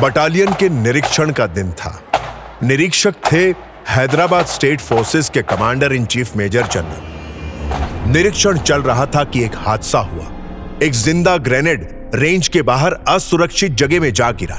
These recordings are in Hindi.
बटालियन के निरीक्षण का दिन था। निरीक्षक थे हैदराबाद स्टेट फोर्सेस के commander in chief major general. निरीक्षण चल रहा था कि एक हादसा हुआ। एक ज़िंदा ग्रेनेड रेंज के बाहर असुरक्षित जगह में जा गिरा।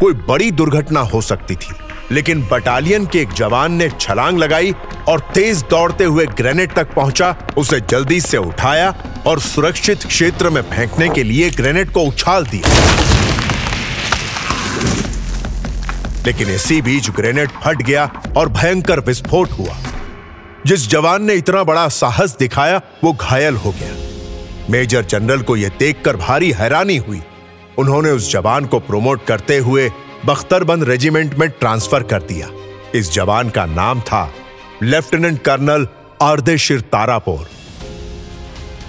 कोई बड़ी दुर्घटना हो सकती थी, लेकिन बटालियन के एक जवान ने छलांग लगाई और तेज दौड़ते हुए ग्रेनेड तक पहुँचा, उसे जल्दी से उठाया और सुरक्षित क्षेत्र में फेंकने के लिए ग्रेनेड को उछाल दिया। लेकिन इसी बीच ग्रेनेड फट गया और भयंकर विस्फोट हुआ। जिस जवान ने इतना बड़ा साहस दिखाया, वो घायल हो गया। मेजर जनरल को यह देखकर भारी हैरानी हुई। उन्होंने उस जवान को प्रोमोट करते हुए बख्तरबंद रेजिमेंट में ट्रांसफ़र कर दिया। इस जवान का नाम था लेफ्टिनेंट कर्नल आर्देशिर तारापोर।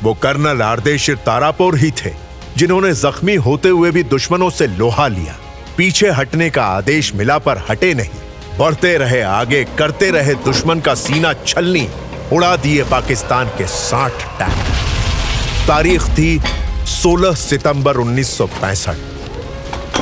वो कर्नल आर्देशिर तारापोर ही थे, जिन्होंने जख्मी होते हुए भी दुश्मनों से लोहा लिया। पीछे हटने का आदेश मिला पर हटे नहीं। बढ़ते रहे आगे, करते रहे दुश्मन का सीना छलनी। उड़ा दिए पाकिस्तान के साठ टैंक। तारीख थी 16 सितंबर 1965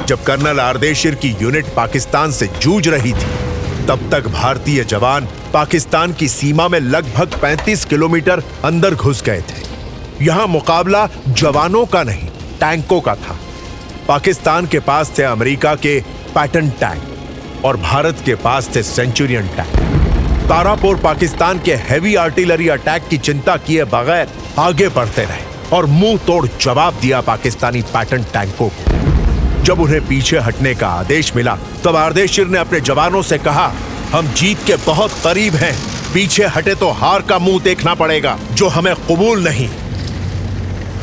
जब कर्नल आर्देशिर की यूनिट पाकिस्तान से जूझ रही थी, तब तक भारतीय जवान पाकिस्तान की सीमा में लगभग 35 किलोमीटर अंदर घुस गए थे। यहाँ मुकाबला जवानों का नहीं, टैंकों का था। पाकिस्तान के पास थे अमेरिका के पैटर्न टैंक और भारत के पास थे सेंचुरियन टैंक। तारापुर पाकिस्तान के हैवी आर्टिलरी अटैक की चिंता किए बगैर आगे बढ़ते रहे और मुँह तोड़ जवाब दिया पाकिस्तानी पैटर्न टैंकों को। जब उन्हें पीछे हटने का आदेश मिला, तब आर्देशिर ने अपने जवानों से कहा, हम जीत के बहुत करीब हैं। पीछे हटे तो हार का मुँह देखना पड़ेगा, जो हमें कबूल नहीं।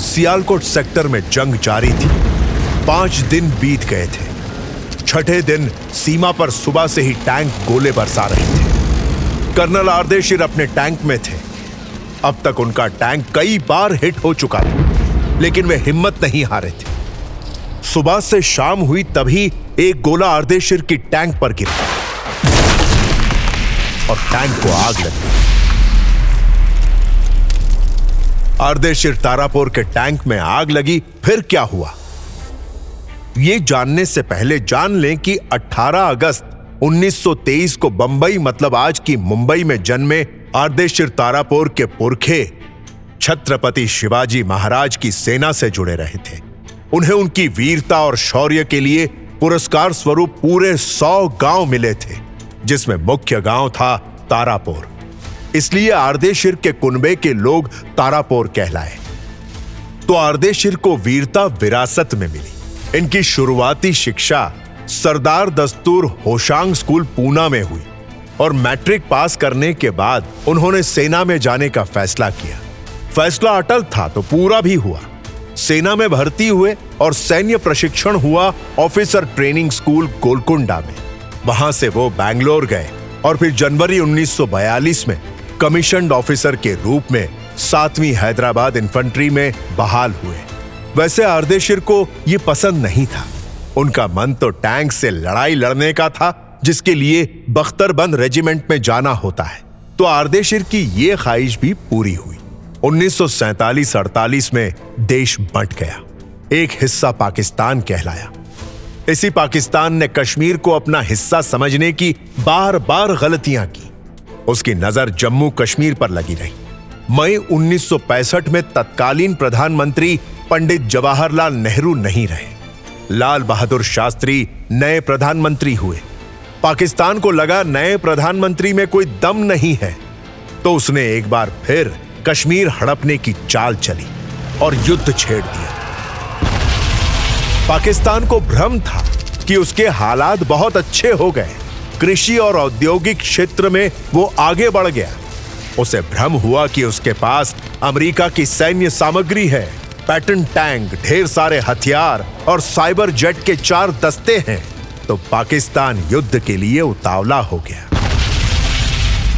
सियालकोट सेक्टर में जंग जारी थी। पाँच दिन बीत गए थे। छठे दिन सीमा पर सुबह से ही टैंक गोले बरसा रहे थे। कर्नल आर्देशिर अपने टैंक में थे। अब तक उनका टैंक कई बार हिट हो चुका था, लेकिन वे हिम्मत नहीं हारे थे। सुबह से शाम हुई तभी एक गोला आर्देशिर की टैंक पर गिरा और टैंक को आग लग गई। आर्देशिर तारापुर के टैंक में आग लगी, फिर क्या हुआ? ये जानने से पहले जान लें कि 18 अगस्त 1923 को बंबई मतलब आज की मुंबई में जन्मे आर्देशिर तारापुर के पुरखे छत्रपति शिवाजी महाराज की सेना से जुड़े रहे थे। उन्हें उनकी वीरता और शौर्य के लिए पुरस्कार स्वरूप पूरे सौ गाँव मिले थे, जिसमें मुख्य गाँव था तारापुर। इसलिए आर्देशिर के कुनबे के लोग तारापुर कहलाए। तो आर्देशिर को वीरता विरासत में मिली। इनकी शुरुआती शिक्षा सरदार दस्तूर होशांग स्कूल पूना में हुई और मैट्रिक पास करने के बाद उन्होंने सेना में जाने का फैसला किया। फैसला अटल था तो पूरा भी हुआ। सेना में भर्ती हुए और सैन्य प्रशिक्षण हुआ ऑफिसर ट्रेनिंग स्कूल गोलकुंडा में। वहाँ से वो बैंगलोर गए और फिर जनवरी 1942 में कमीशन ऑफिसर के रूप में सातवीं हैदराबाद इन्फेंट्री में बहाल हुए। वैसे आर्देशिर को यह पसंद नहीं था। उनका मन तो टैंक से लड़ाई लड़ने का था, जिसके लिए बख्तरबंद रेजिमेंट में जाना होता है। तो आर्देशिर की यह ख्वाहिश भी पूरी हुई। 1947-48 में देश बंट गया। एक हिस्सा पाकिस्तान कहलाया। इसी पाकिस्तान ने कश्मीर को अपना हिस्सा समझने की बार बार गलतियाँ की। उसकी नज़र जम्मू कश्मीर पर लगी रही। मई 1965 में तत्कालीन प्रधानमंत्री पंडित जवाहरलाल नेहरू नहीं रहे। लाल बहादुर शास्त्री नए प्रधानमंत्री हुए। पाकिस्तान को लगा नए प्रधानमंत्री में कोई दम नहीं है। तो उसने एक बार फिर कश्मीर हड़पने की चाल चली और युद्ध छेड़ दिया। पाकिस्तान को भ्रम था कि उसके हालात बहुत अच्छे हो गए। कृषि और औद्योगिक क्षेत्र में वो आगे बढ़ गया। उसे भ्रम हुआ कि उसके पास अमेरिका की सैन्य सामग्री है। पैटर्न टैंक, ढेर सारे हथियार और साइबर जेट के चार दस्ते हैं। तो पाकिस्तान युद्ध के लिए उतावला हो गया।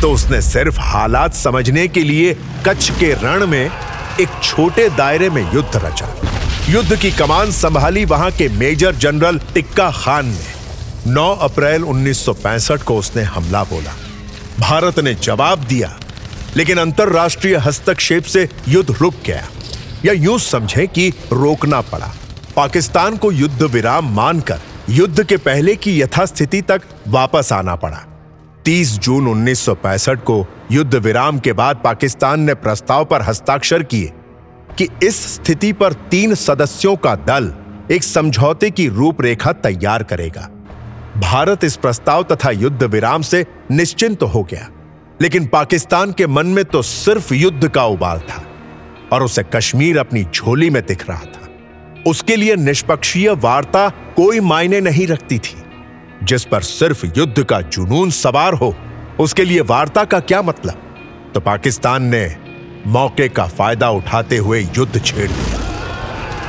तो उसने सिर्फ़ हालात समझने के लिए कच्छ के रण में एक छोटे दायरे में युद्ध रचा। युद्ध की कमान संभाली वहाँ के मेजर जनरल टिक्का खान ने। 9 अप्रैल 1965 को उसने हमला बोला। भारत ने जवाब दिया, लेकिन अंतरराष्ट्रीय हस्तक्षेप से युद्ध रुक गया। या यूँ समझें कि रोकना पड़ा। पाकिस्तान को युद्ध विराम मानकर, युद्ध के पहले की यथास्थिति तक वापस आना पड़ा। 30 जून 1965 को युद्ध विराम के बाद पाकिस्तान ने प्रस्ताव पर हस्ताक्षर किए कि इस स्थिति पर तीन सदस्यों का दल एक समझौते की रूपरेखा तैयार करेगा। भारत इस प्रस्ताव तथा युद्ध विराम से निश्चिंत तो हो गया, लेकिन पाकिस्तान के मन में तो सिर्फ़ युद्ध का उबाल था। और उसे कश्मीर अपनी झोली में दिख रहा था। उसके लिए निष्पक्षीय वार्ता कोई मायने नहीं रखती थी। जिस पर सिर्फ़ युद्ध का जुनून सवार हो, उसके लिए वार्ता का क्या मतलब? तो पाकिस्तान ने मौके का फ़ायदा उठाते हुए युद्ध छेड़ दिया।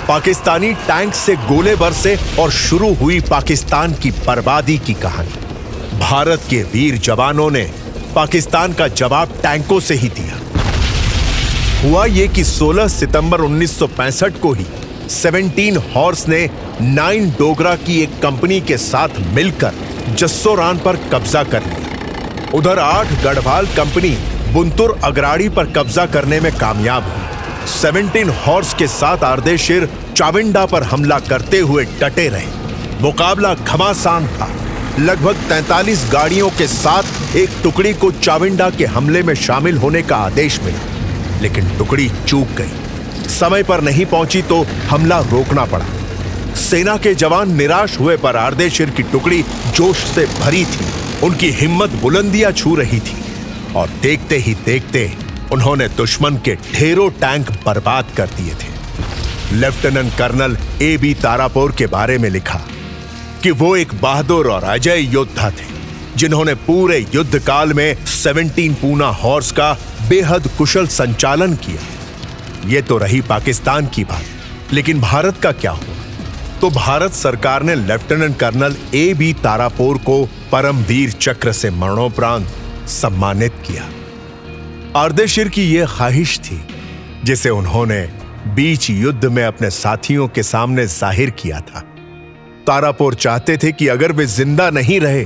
पाकिस्तानी टैंक से गोले बरसे और शुरू हुई पाकिस्तान की बर्बादी की कहानी। भारत के वीर जवानों ने पाकिस्तान का जवाब टैंकों से ही दिया। हुआ यह कि 16 सितंबर 1965 को ही 17 हॉर्स ने नाइन डोगरा की एक कंपनी के साथ मिलकर जस्सोरान पर कब्जा कर लिया। उधर आठ गढ़वाल कंपनी बुंतुर अगराड़ी पर कब्जा करने में कामयाब हुई। 17 हॉर्स के साथ आर्देशिर चाविंडा पर हमला करते हुए डटे रहे। मुकाबला घमासान था। लगभग 43 गाड़ियों के साथ एक टुकड़ी को चाविंडा के हमले में शामिल होने का आदेश मिला। लेकिन टुकड़ी चूक गई। समय पर नहीं पहुँची तो हमला रोकना पड़ा। सेना के जवान निराश हुए पर आर्देशिर की टुकड़ी जोश से भरी थी। उनकी हिम्मत बुलंदियाँ छू रही थी और देखते ही देखते उन्होंने दुश्मन के ढेरों टैंक बर्बाद कर दिए थे। Lieutenant colonel A B Tarapore के बारे में लिखा कि वो एक बहादुर और अजय योद्धा थे। जिन्होंने पूरे युद्ध काल में 17 पूना हॉर्स का बेहद कुशल संचालन किया। ये तो रही पाकिस्तान की बात, लेकिन भारत का क्या हुआ? तो भारत सरकार ने lieutenant colonel A B Tarapore को परमवीर चक्र से मरणोपरांत सम्मानित किया। आर्देशिर की यह ख्वाहिश थी, जिसे उन्होंने बीच युद्ध में अपने साथियों के सामने ज़ाहिर किया था। तारापोर चाहते थे कि अगर वे ज़िंदा नहीं रहे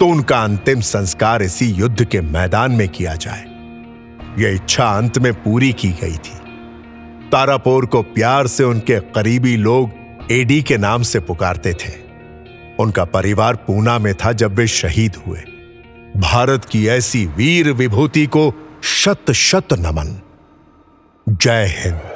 तो उनका अंतिम संस्कार इसी युद्ध के मैदान में किया जाए। यह इच्छा अंत में पूरी की गई थी। तारापोर को प्यार से उनके करीबी लोग एडी के नाम से पुकारते थे। उनका परिवार पूना में था जब वे शहीद हुए। भारत की ऐसी वीर विभूति को शत शत नमन। जय हिंद।